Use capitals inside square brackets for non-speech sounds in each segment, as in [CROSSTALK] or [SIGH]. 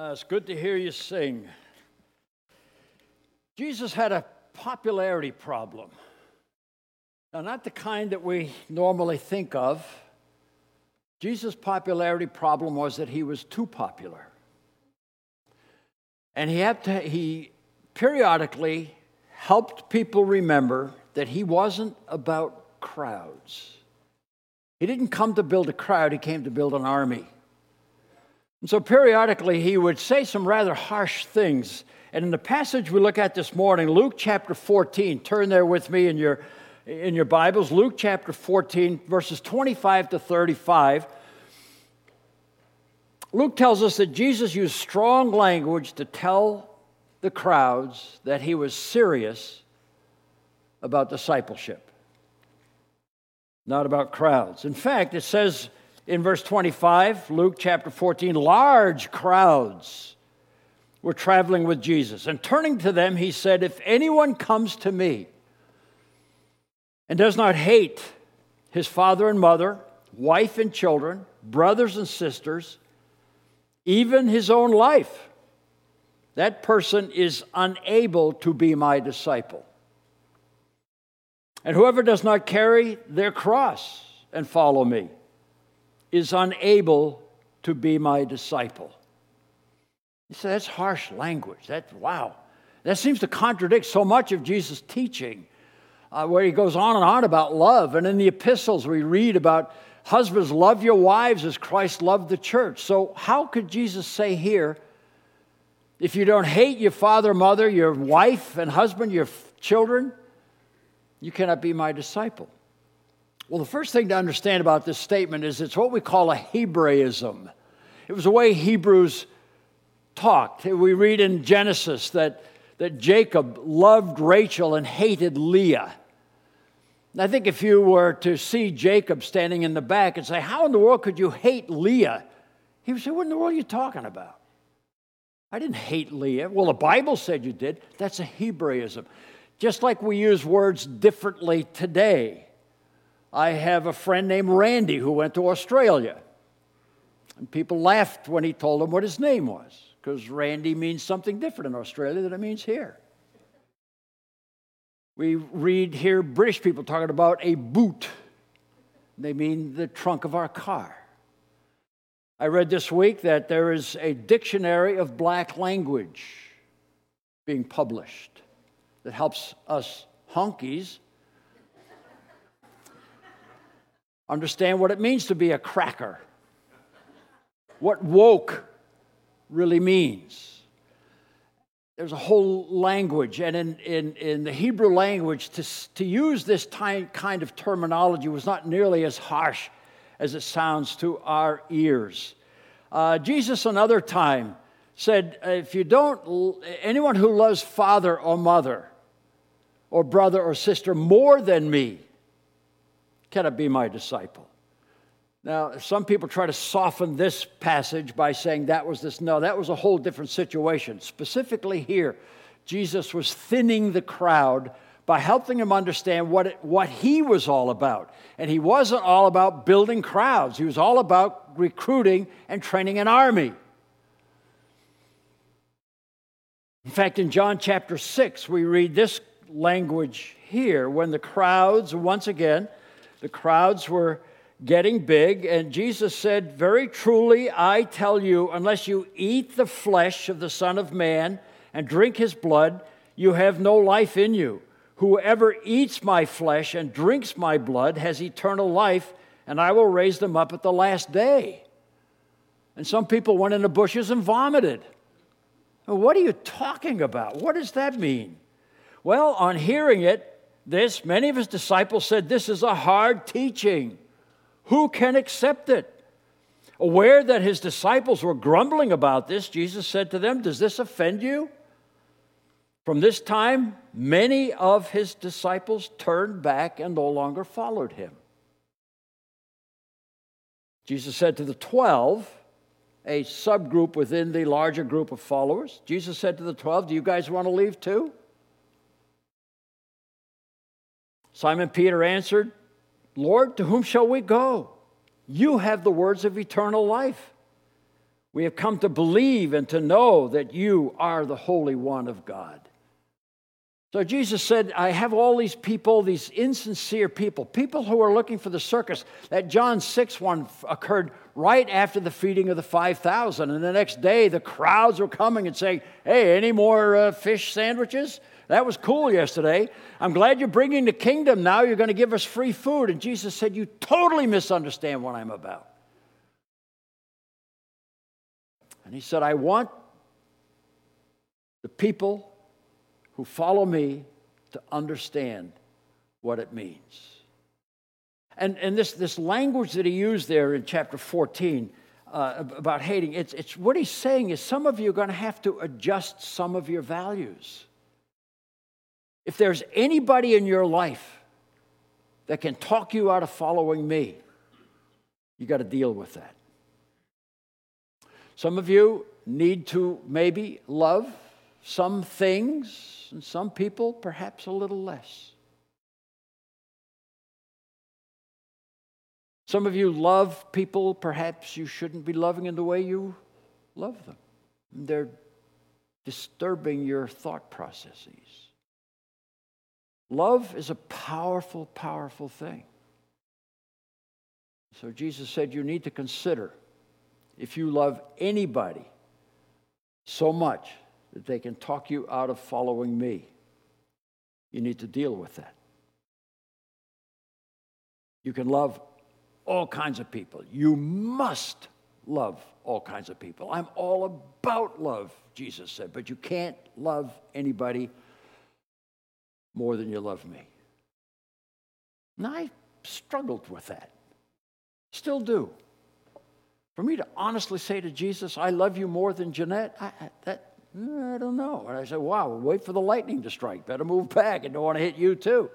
Uh, it's good to hear you sing. Jesus had a popularity problem. Now, not the kind that we normally think of. Jesus' popularity problem was that he was too popular. And he, had to, he periodically helped people remember that he wasn't about crowds. He didn't come to build a crowd, he came to build an army. And so periodically he would say some rather harsh things. And in the passage we look at this morning, Luke chapter 14, turn there with me in your, in your Bibles, Luke chapter 14, verses 25 to 35. Luke tells us that Jesus used strong language to tell the crowds that he was serious about discipleship, not about crowds. In fact, it says in verse 25, Luke chapter 14, large crowds were traveling with Jesus. And turning to them, he said, If anyone comes to me and does not hate his father and mother, wife and children, brothers and sisters, even his own life, that person is unable to be my disciple. And whoever does not carry their cross and follow me is unable to be my disciple. You say, that's harsh language. That, wow. That seems to contradict so much of Jesus' teaching, uh, where he goes on and on about love. And in the epistles, we read about husbands, love your wives as Christ loved the church. So, how could Jesus say here, if you don't hate your father, mother, your wife and husband, your children, you cannot be my disciple? Well, the first thing to understand about this statement is it's what we call a Hebraism. It was the way Hebrews talked. We read in Genesis that, that Jacob loved Rachel and hated Leah. I think if you were to see Jacob standing in the back and say, How in the world could you hate Leah? He would say, What in the world are you talking about? I didn't hate Leah. Well, the Bible said you did. That's a Hebraism. Just like we use words differently today. I have a friend named Randy who went to Australia. And people laughed when he told them what his name was, because Randy means something different in Australia than it means here. We read here British people talking about a boot. They mean the trunk of our car. I read this week that there is a dictionary of black language being published that helps us honkies understand what it means to be a cracker, what woke really means. There's a whole language, and in, in, in the Hebrew language, to, to use this kind of terminology was not nearly as harsh as it sounds to our ears. Uh, Jesus, another time, said, If you don't, anyone who loves father or mother, or brother or sister more than me, cannot be my disciple. Now, some people try to soften this passage by saying that was this. No, that was a whole different situation. Specifically, here, Jesus was thinning the crowd by helping them understand what, it, what he was all about. And he wasn't all about building crowds, he was all about recruiting and training an army. In fact, in John chapter 6, we read this language here when the crowds, once again, the crowds were getting big, and Jesus said, Very truly, I tell you, unless you eat the flesh of the Son of Man and drink his blood, you have no life in you. Whoever eats my flesh and drinks my blood has eternal life, and I will raise them up at the last day. And some people went in the bushes and vomited. What are you talking about? What does that mean? Well, on hearing it, this, many of his disciples said, This is a hard teaching. Who can accept it? Aware that his disciples were grumbling about this, Jesus said to them, Does this offend you? From this time, many of his disciples turned back and no longer followed him. Jesus said to the 12, a subgroup within the larger group of followers, Jesus said to the 12, Do you guys want to leave too? Simon Peter answered, Lord, to whom shall we go? You have the words of eternal life. We have come to believe and to know that you are the Holy One of God. So Jesus said, I have all these people, these insincere people, people who are looking for the circus. That John 6 one occurred right after the feeding of the 5,000. And the next day, the crowds were coming and saying, Hey, any more uh, fish sandwiches? That was cool yesterday. I'm glad you're bringing the kingdom now. You're going to give us free food. And Jesus said, You totally misunderstand what I'm about. And he said, I want the people who follow me to understand what it means. And, and this, this language that he used there in chapter 14 uh, about hating, it's, it's what he's saying is some of you are going to have to adjust some of your values. If there's anybody in your life that can talk you out of following me, you got to deal with that. Some of you need to maybe love some things and some people perhaps a little less. Some of you love people perhaps you shouldn't be loving in the way you love them. They're disturbing your thought processes. Love is a powerful, powerful thing. So Jesus said you need to consider if you love anybody so much that they can talk you out of following me. You need to deal with that. You can love all kinds of people. You must love all kinds of people. I'm all about love, Jesus said, but you can't love anybody more than you love me. And I struggled with that. Still do. For me to honestly say to Jesus, I love you more than Jeanette, I, that, I don't know. And I said, wow, wait for the lightning to strike. Better move back. I don't want to hit you too.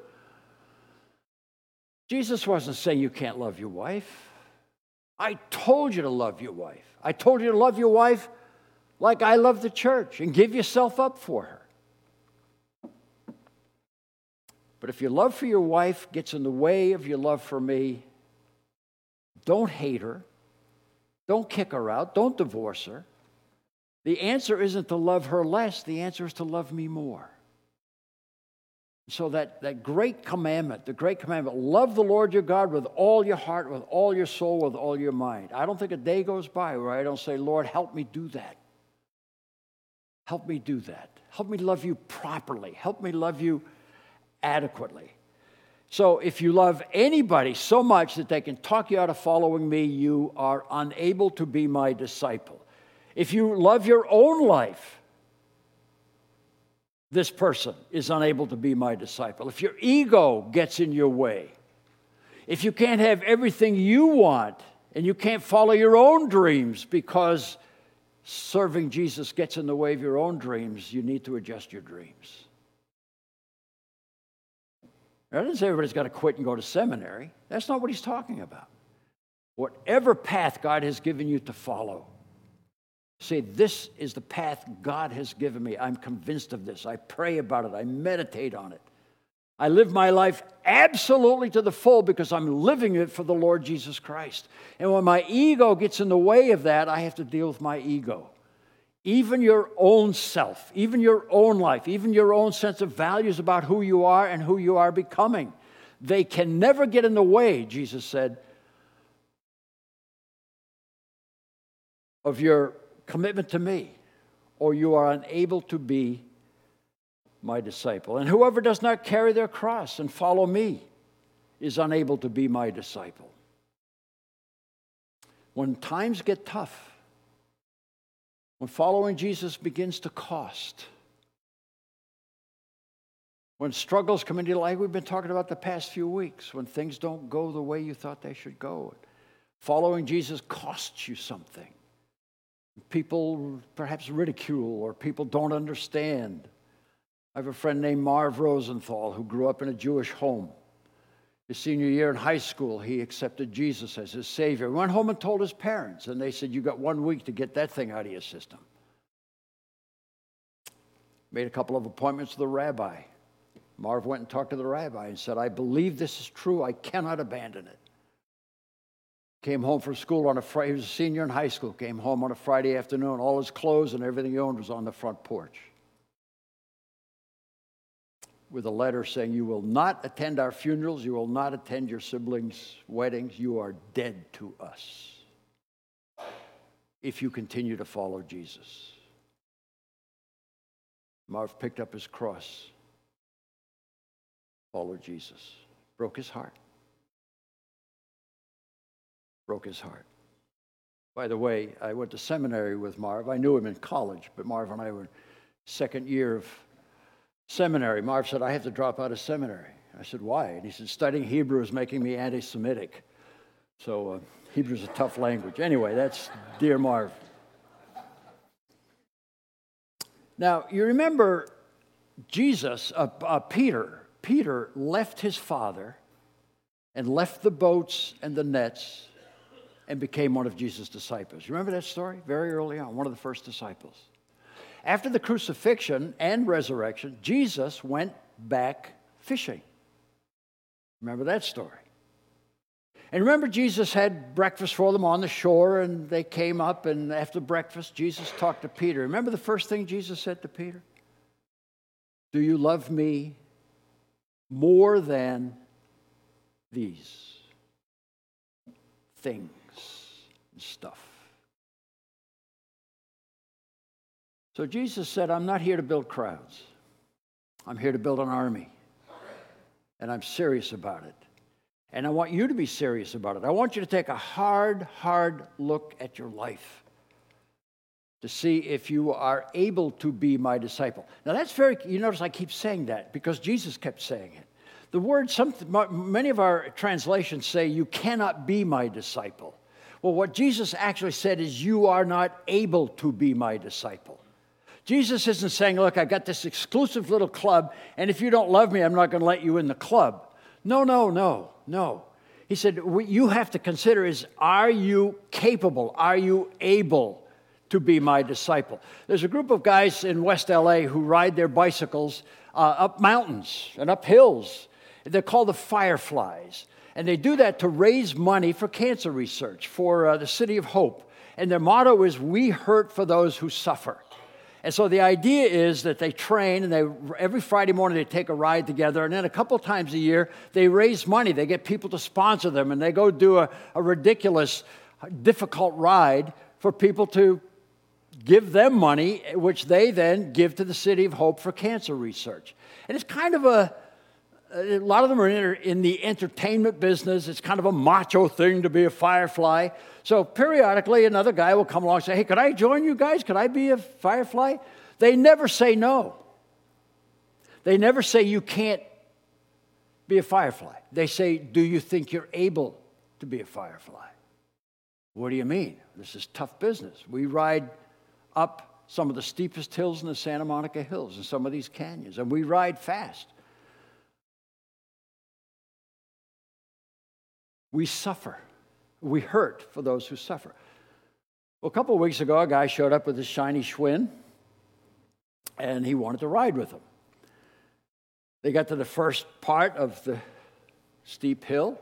Jesus wasn't saying you can't love your wife. I told you to love your wife. I told you to love your wife like I love the church and give yourself up for her. But if your love for your wife gets in the way of your love for me, don't hate her. Don't kick her out. Don't divorce her. The answer isn't to love her less, the answer is to love me more. So, that, that great commandment, the great commandment, love the Lord your God with all your heart, with all your soul, with all your mind. I don't think a day goes by where I don't say, Lord, help me do that. Help me do that. Help me love you properly. Help me love you adequately. So, if you love anybody so much that they can talk you out of following me, you are unable to be my disciple. If you love your own life, this person is unable to be my disciple. If your ego gets in your way, if you can't have everything you want and you can't follow your own dreams because serving Jesus gets in the way of your own dreams, you need to adjust your dreams. I didn't say everybody's got to quit and go to seminary. That's not what he's talking about. Whatever path God has given you to follow, Say, this is the path God has given me. I'm convinced of this. I pray about it. I meditate on it. I live my life absolutely to the full because I'm living it for the Lord Jesus Christ. And when my ego gets in the way of that, I have to deal with my ego. Even your own self, even your own life, even your own sense of values about who you are and who you are becoming, they can never get in the way, Jesus said, of your commitment to me, or you are unable to be my disciple. And whoever does not carry their cross and follow me is unable to be my disciple. When times get tough, when following Jesus begins to cost, when struggles come into your life, we've been talking about the past few weeks, when things don't go the way you thought they should go, following Jesus costs you something people perhaps ridicule or people don't understand. I have a friend named Marv Rosenthal who grew up in a Jewish home. His senior year in high school, he accepted Jesus as his Savior. He went home and told his parents, and they said, You got one week to get that thing out of your system. Made a couple of appointments with the rabbi. Marv went and talked to the rabbi and said, I believe this is true. I cannot abandon it. Came home from school on a Friday. He was a senior in high school. Came home on a Friday afternoon. All his clothes and everything he owned was on the front porch with a letter saying, You will not attend our funerals. You will not attend your siblings' weddings. You are dead to us if you continue to follow Jesus. Marv picked up his cross, followed Jesus, broke his heart. Broke his heart. By the way, I went to seminary with Marv. I knew him in college, but Marv and I were second year of seminary. Marv said, I have to drop out of seminary. I said, Why? And he said, Studying Hebrew is making me anti Semitic. So uh, Hebrew is a tough language. Anyway, that's dear Marv. Now, you remember Jesus, uh, uh, Peter, Peter left his father and left the boats and the nets and became one of Jesus' disciples. You remember that story? Very early on, one of the first disciples. After the crucifixion and resurrection, Jesus went back fishing. Remember that story? And remember, Jesus had breakfast for them on the shore, and they came up, and after breakfast, Jesus talked to Peter. Remember the first thing Jesus said to Peter? Do you love me more than these things and stuff? So Jesus said, I'm not here to build crowds. I'm here to build an army. And I'm serious about it. And I want you to be serious about it. I want you to take a hard, hard look at your life to see if you are able to be my disciple. Now, that's very, you notice I keep saying that because Jesus kept saying it. The word, some, many of our translations say, you cannot be my disciple. Well, what Jesus actually said is, you are not able to be my disciple. Jesus isn't saying, Look, I got this exclusive little club, and if you don't love me, I'm not going to let you in the club. No, no, no, no. He said, What you have to consider is, Are you capable? Are you able to be my disciple? There's a group of guys in West LA who ride their bicycles uh, up mountains and up hills. They're called the Fireflies. And they do that to raise money for cancer research for uh, the City of Hope. And their motto is, We hurt for those who suffer. And so the idea is that they train and they every Friday morning they take a ride together and then a couple times a year they raise money. They get people to sponsor them and they go do a, a ridiculous, difficult ride for people to give them money, which they then give to the City of Hope for cancer research. And it's kind of a Uh, a lot of them are in the entertainment business. It's kind of a macho thing to be a firefly. So periodically, another guy will come along and say, Hey, could I join you guys? Could I be a firefly? They never say no. They never say you can't be a firefly. They say, Do you think you're able to be a firefly? What do you mean? This is tough business. We ride up some of the steepest hills in the Santa Monica Hills and some of these canyons, and we ride fast. We suffer. We hurt for those who suffer. Well, a couple of weeks ago, a guy showed up with his shiny Schwinn, and he wanted to ride with him. They got to the first part of the steep hill,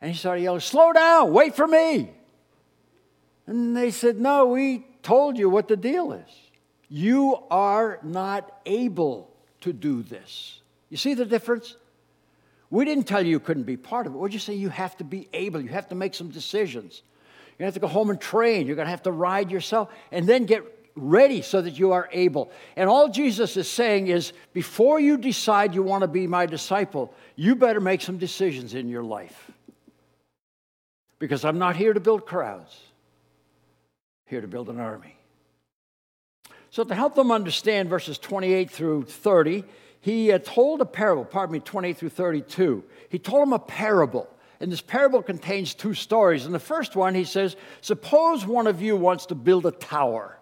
and he started yelling, Slow down, wait for me. And they said, No, we told you what the deal is. You are not able to do this. You see the difference? We didn't tell you you couldn't be part of it. We're just saying you have to be able. You have to make some decisions. You have to go home and train. You're going to have to ride yourself and then get ready so that you are able. And all Jesus is saying is before you decide you want to be my disciple, you better make some decisions in your life. Because I'm not here to build crowds, I'm here to build an army. So, to help them understand verses 28 through 30, he uh, told a parable, pardon me, 28 through 32. He told them a parable. And this parable contains two stories. In the first one, he says, Suppose one of you wants to build a tower.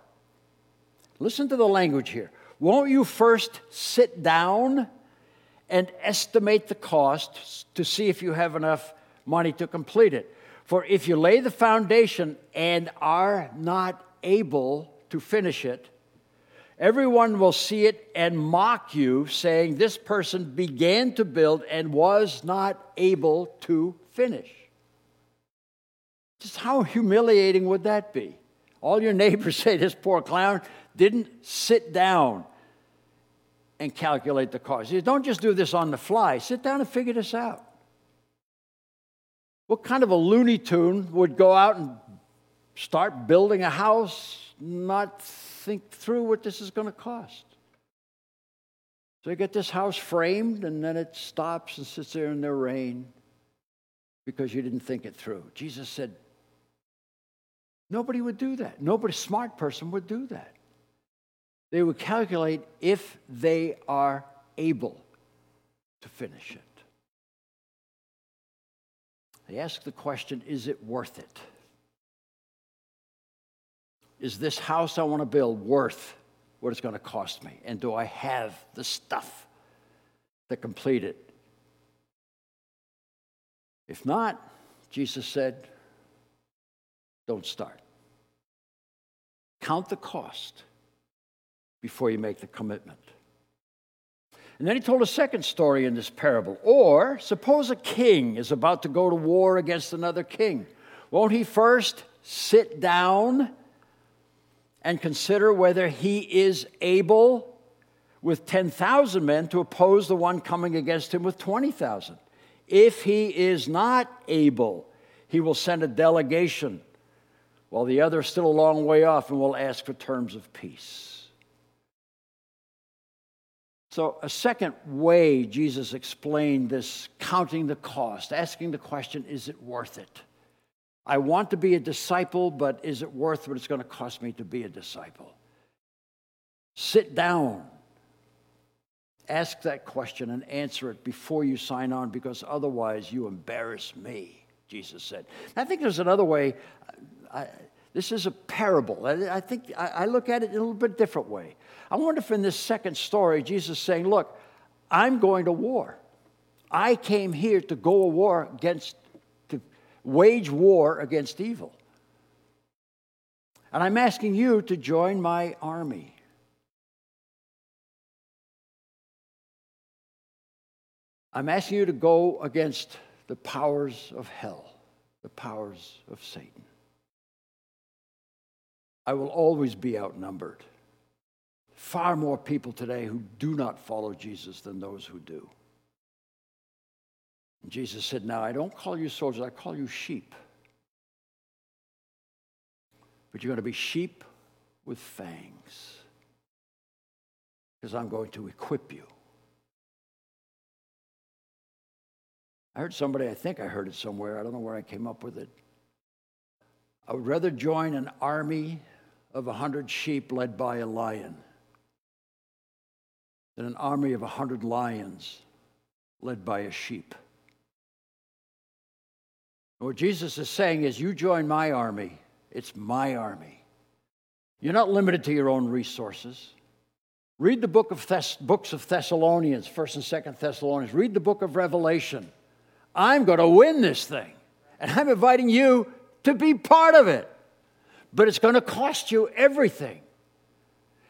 Listen to the language here. Won't you first sit down and estimate the cost to see if you have enough money to complete it? For if you lay the foundation and are not able to finish it, Everyone will see it and mock you, saying, This person began to build and was not able to finish. Just how humiliating would that be? All your neighbors [LAUGHS] say this poor clown didn't sit down and calculate the cost. You don't just do this on the fly, sit down and figure this out. What kind of a Looney Tune would go out and start building a house, not think through what this is going to cost? So you get this house framed, and then it stops and sits there in the rain because you didn't think it through. Jesus said, Nobody would do that. Nobody smart person would do that. They would calculate if they are able to finish it. They ask the question is it worth it? Is this house I want to build worth what it's going to cost me? And do I have the stuff to complete it? If not, Jesus said, don't start. Count the cost before you make the commitment. And then he told a second story in this parable. Or suppose a king is about to go to war against another king. Won't he first sit down and consider whether he is able with 10,000 men to oppose the one coming against him with 20,000? If he is not able, he will send a delegation while the other is still a long way off and will ask for terms of peace. So, a second way Jesus explained this counting the cost, asking the question, is it worth it? I want to be a disciple, but is it worth what it's going to cost me to be a disciple? Sit down. Ask that question and answer it before you sign on because otherwise you embarrass me, Jesus said. I think there's another way. I, this is a parable. I, think I, look at it in a little bit different way. I wonder if in this second story, Jesus is saying, Look, I'm going to war. I came here to go to war against, wage war against evil. And I'm asking you to join my army. I'm asking you to go against the powers of hell, the powers of Satan. I will always be outnumbered far more people today who do not follow Jesus than those who do. Jesus said, Now I don't call you soldiers, I call you sheep. But you're going to be sheep with fangs because I'm going to equip you. I heard somebody, I think I heard it somewhere, I don't know where I came up with it. I would rather join an army of a hundred sheep led by a lion than an army of a hundred lions led by a sheep. What Jesus is saying is, you join my army, it's my army. You're not limited to your own resources. Read the book of Thess- books of Thessalonians, 1st and 2nd Thessalonians. Read the book of Revelation. I'm going to win this thing. And I'm inviting you to be part of it. But it's going to cost you everything.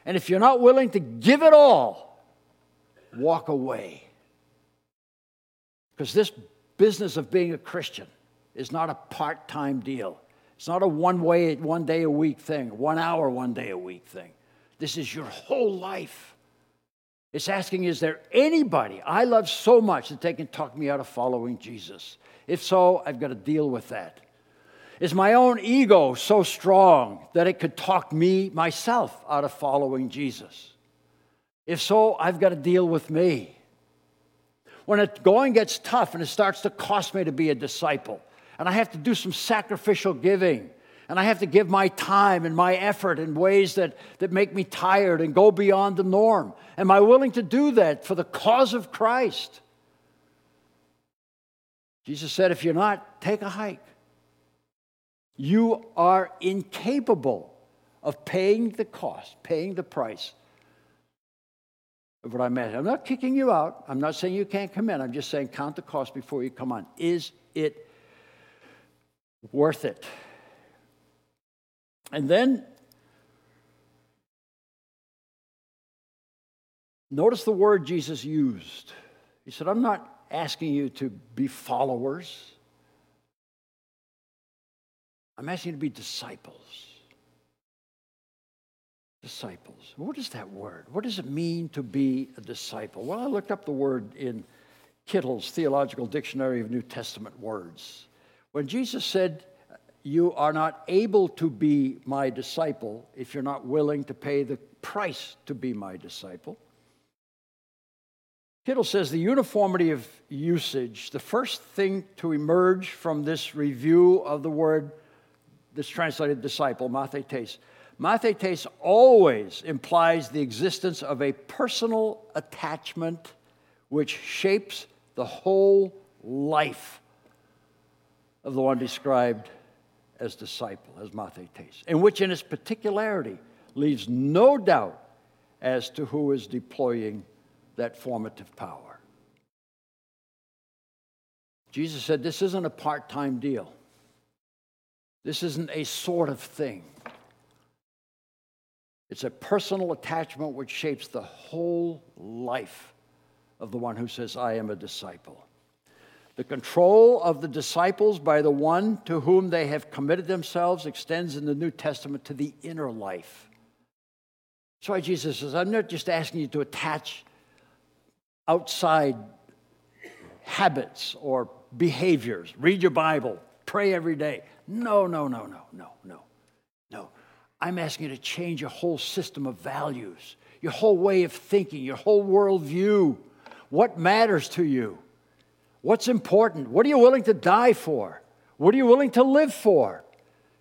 And if you're not willing to give it all, walk away. Because this business of being a Christian is not a part time deal. It's not a one way, one day a week thing, one hour, one day a week thing. This is your whole life. It's asking, is there anybody I love so much that they can talk me out of following Jesus? If so, I've got to deal with that. Is my own ego so strong that it could talk me, myself, out of following Jesus? If so, I've got to deal with me. When it going gets tough and it starts to cost me to be a disciple, and I have to do some sacrificial giving, and I have to give my time and my effort in ways that, that make me tired and go beyond the norm. Am I willing to do that for the cause of Christ? Jesus said, if you're not, take a hike. You are incapable of paying the cost, paying the price of what I meant. I'm not kicking you out. I'm not saying you can't come in. I'm just saying count the cost before you come on. Is it worth it? And then notice the word Jesus used. He said, I'm not asking you to be followers. I'm asking you to be disciples. Disciples. What is that word? What does it mean to be a disciple? Well, I looked up the word in Kittel's Theological Dictionary of New Testament Words. When Jesus said, You are not able to be my disciple if you're not willing to pay the price to be my disciple, Kittel says the uniformity of usage, the first thing to emerge from this review of the word that's translated disciple, mathetes, mathetes always implies the existence of a personal attachment which shapes the whole life of the one described as disciple, as mathetes, and which in its particularity leaves no doubt as to who is deploying that formative power. Jesus said, This isn't a part time deal. This isn't a sort of thing. It's a personal attachment which shapes the whole life of the one who says, I am a disciple. The control of the disciples by the one to whom they have committed themselves extends in the New Testament to the inner life. That's why Jesus says, I'm not just asking you to attach outside habits or behaviors. Read your Bible, pray every day. No, no, no, no, no, no, no. I'm asking you to change your whole system of values, your whole way of thinking, your whole worldview. What matters to you? What's important? What are you willing to die for? What are you willing to live for?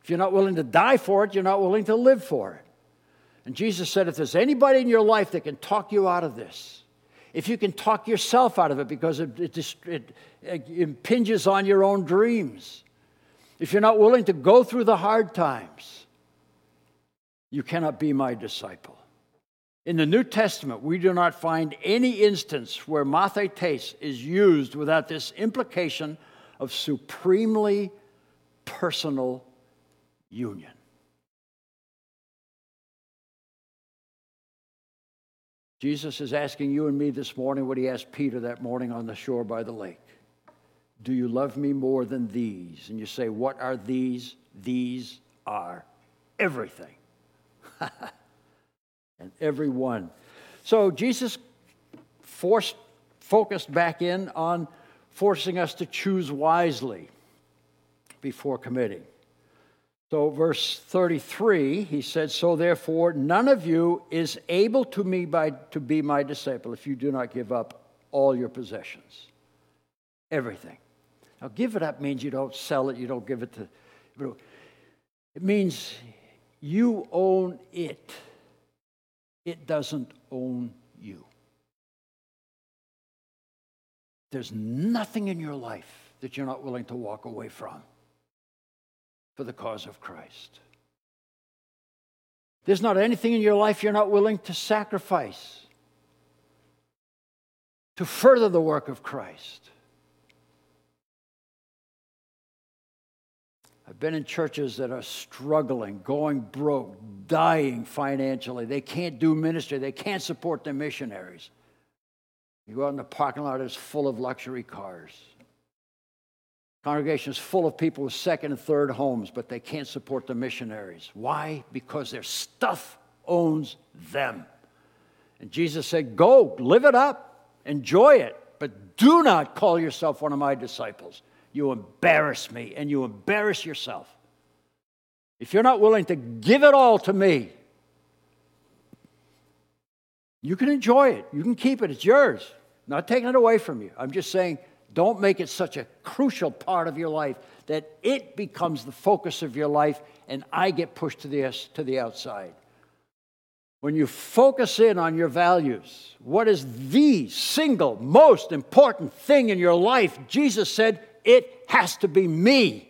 If you're not willing to die for it, you're not willing to live for it. And Jesus said, if there's anybody in your life that can talk you out of this, if you can talk yourself out of it because it, it, it, it impinges on your own dreams, if you're not willing to go through the hard times, you cannot be my disciple. In the New Testament, we do not find any instance where mathetes is used without this implication of supremely personal union. Jesus is asking you and me this morning what he asked Peter that morning on the shore by the lake. Do you love me more than these? And you say, What are these? These are everything. [LAUGHS] and every one. So Jesus forced, focused back in on forcing us to choose wisely before committing. So, verse 33, he said, So therefore, none of you is able to me by, to be my disciple if you do not give up all your possessions. Everything. Now, give it up means you don't sell it, you don't give it to. It means you own it, it doesn't own you. There's nothing in your life that you're not willing to walk away from for the cause of Christ. There's not anything in your life you're not willing to sacrifice to further the work of Christ. I've been in churches that are struggling, going broke, dying financially. They can't do ministry, they can't support their missionaries. You go out in the parking lot, it's full of luxury cars. Congregation is full of people with second and third homes, but they can't support the missionaries. Why? Because their stuff owns them. And Jesus said, Go, live it up, enjoy it, but do not call yourself one of my disciples. You embarrass me and you embarrass yourself. If you're not willing to give it all to me, you can enjoy it. You can keep it. It's yours. I'm not taking it away from you. I'm just saying, don't make it such a crucial part of your life that it becomes the focus of your life and I get pushed to the, to the outside. When you focus in on your values, what is the single most important thing in your life? Jesus said, it has to be me,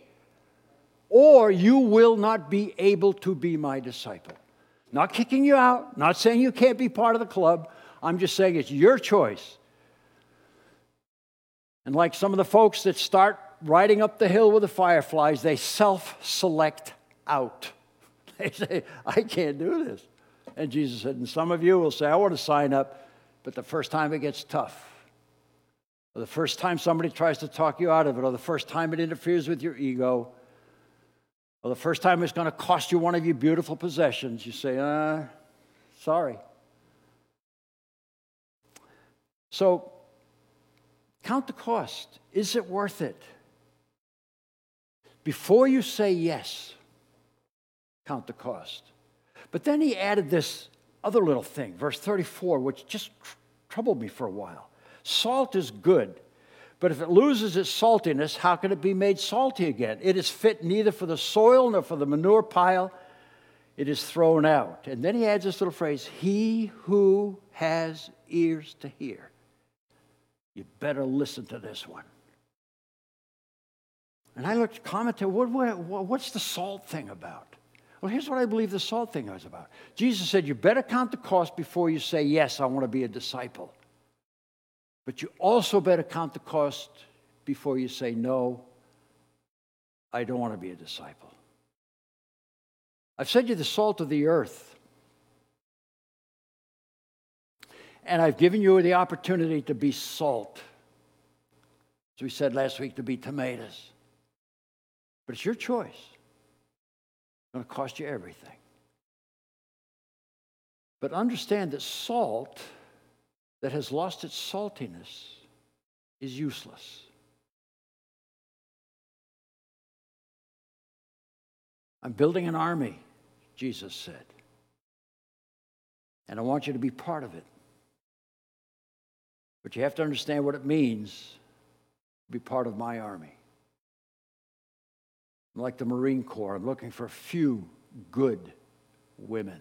or you will not be able to be my disciple. Not kicking you out, not saying you can't be part of the club. I'm just saying it's your choice. And like some of the folks that start riding up the hill with the fireflies, they self select out. [LAUGHS] They say, I can't do this. And Jesus said, and some of you will say, I want to sign up, but the first time it gets tough, or the first time somebody tries to talk you out of it, or the first time it interferes with your ego, or the first time it's going to cost you one of your beautiful possessions, you say, uh, sorry. So, count the cost. Is it worth it? Before you say yes, count the cost. But then he added this other little thing, verse 34, which just tr- troubled me for a while. Salt is good, but if it loses its saltiness, how can it be made salty again? It is fit neither for the soil nor for the manure pile. It is thrown out. And then he adds this little phrase He who has ears to hear. You better listen to this one. And I looked, commented, what, what, what's the salt thing about? Well, here's what I believe the salt thing was about. Jesus said, You better count the cost before you say, Yes, I want to be a disciple. But you also better count the cost before you say, No, I don't want to be a disciple. I've said you're the salt of the earth. And I've given you the opportunity to be salt. As we said last week, to be tomatoes. But it's your choice. It's going to cost you everything. But understand that salt that has lost its saltiness is useless. I'm building an army, Jesus said. And I want you to be part of it. But you have to understand what it means to be part of my army. I'm like the Marine Corps, I'm looking for a few good women.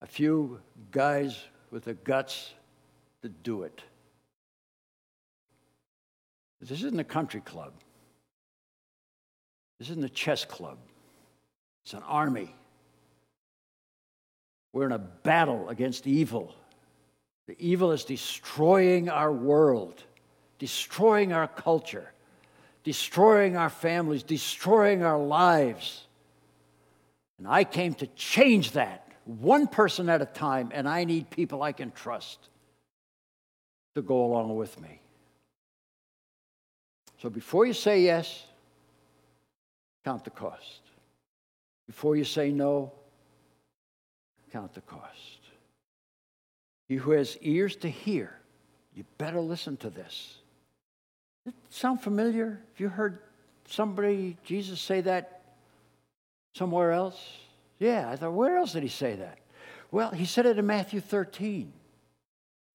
A few guys with the guts to do it. This isn't a country club. This isn't a chess club. It's an army. We're in a battle against evil. The evil is destroying our world, destroying our culture, destroying our families, destroying our lives. And I came to change that one person at a time, and I need people I can trust to go along with me. So before you say yes, count the cost. Before you say no, count the cost. He who has ears to hear, you better listen to this. Does it sound familiar? Have you heard somebody, Jesus, say that somewhere else? Yeah, I thought, where else did he say that? Well, he said it in Matthew 13,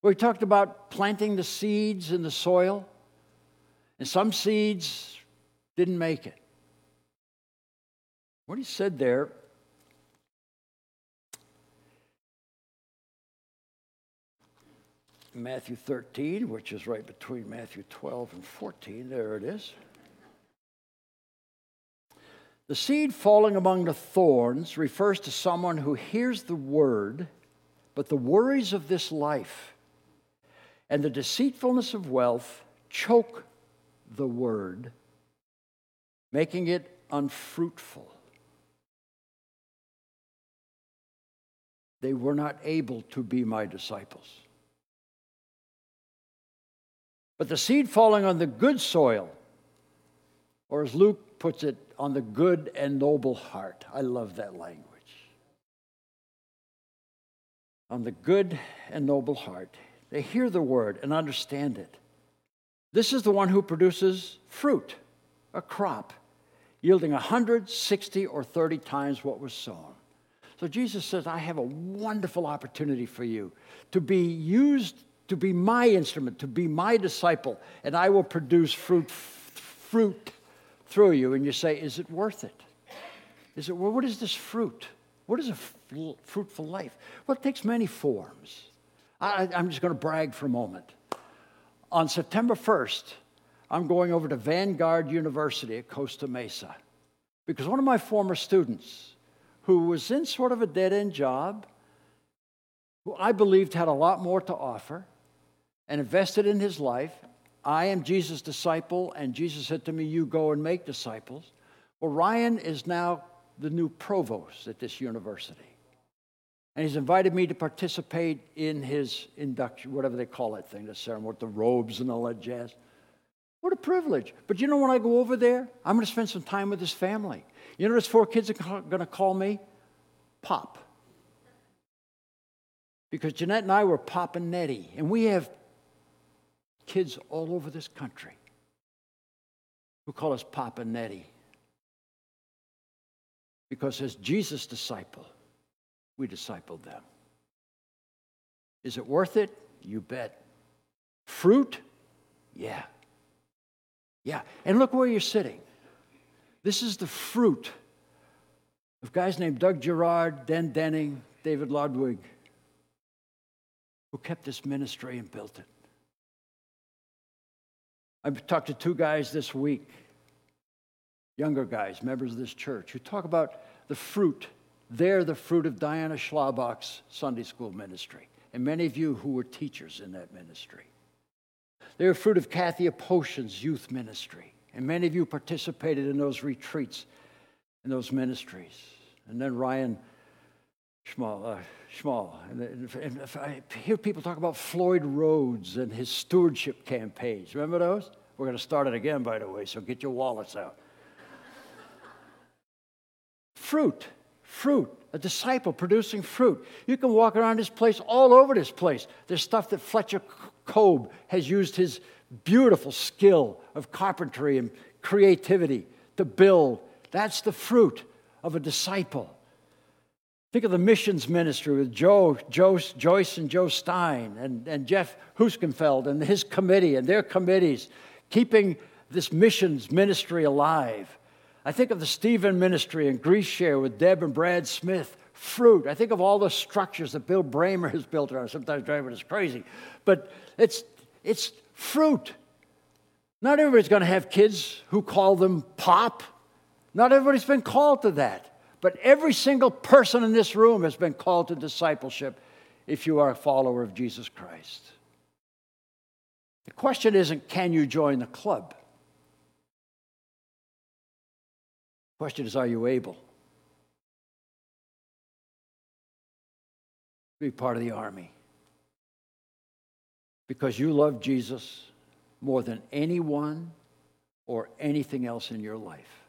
where he talked about planting the seeds in the soil, and some seeds didn't make it. What he said there Matthew 13, which is right between Matthew 12 and 14, there it is. The seed falling among the thorns refers to someone who hears the word, but the worries of this life and the deceitfulness of wealth choke the word, making it unfruitful. They were not able to be my disciples. But the seed falling on the good soil, or as Luke puts it, on the good and noble heart. I love that language. On the good and noble heart. They hear the word and understand it. This is the one who produces fruit, a crop, yielding 160 or 30 times what was sown. So Jesus says, I have a wonderful opportunity for you to be used, to be my instrument, to be my disciple, and I will produce fruit, fruit through you and you say, Is it worth it? Is it, well, what is this fruit? What is a f- fruitful life? Well, it takes many forms. I, I'm just going to brag for a moment. On September 1st, I'm going over to Vanguard University at Costa Mesa because one of my former students, who was in sort of a dead end job, who I believed had a lot more to offer, and invested in his life, I am Jesus' disciple, and Jesus said to me, You go and make disciples. Well, Ryan is now the new provost at this university. And he's invited me to participate in his induction, whatever they call that thing, the ceremony with the robes and all that jazz. What a privilege. But you know, when I go over there, I'm going to spend some time with his family. You know, those four kids are going to call me Pop. Because Jeanette and I were Pop and Nettie, and we have kids all over this country who call us Papa Nettie. Because as Jesus' disciple, we discipled them. Is it worth it? You bet. Fruit? Yeah. Yeah. And look where you're sitting. This is the fruit of guys named Doug Gerard, Dan Denning, David Ludwig, who kept this ministry and built it. I've talked to two guys this week, younger guys, members of this church, who talk about the fruit. They're the fruit of Diana Schlabach's Sunday school ministry, and many of you who were teachers in that ministry. They're fruit of Kathy Aposhin's youth ministry. And many of you participated in those retreats, in those ministries. And then Ryan Schmall, uh, Schmall. And, and I hear people talk about Floyd Rhodes and his stewardship campaigns, remember those? We're going to start it again, by the way, so get your wallets out. fruit, fruit, a disciple producing fruit. You can walk around this place, all over this place. There's stuff that Fletcher Kobe has used his beautiful skill of carpentry and creativity to build. That's the fruit of a disciple. Think of the missions ministry with Joe, Joe Joyce and Joe Stein and, and Jeff Huskenfeld and his committee and their committees, keeping this missions ministry alive. I think of the Stephen ministry in GriefShare with Deb and Brad Smith. Fruit. I think of all the structures that Bill Bramer has built around. Sometimes driving us crazy, but it's it's fruit. Not everybody's going to have kids who call them pop. Not everybody's been called to that. But every single person in this room has been called to discipleship if you are a follower of Jesus Christ. The question isn't can you join the club? The question is are you able? To be part of the army because you love Jesus more than anyone or anything else in your life.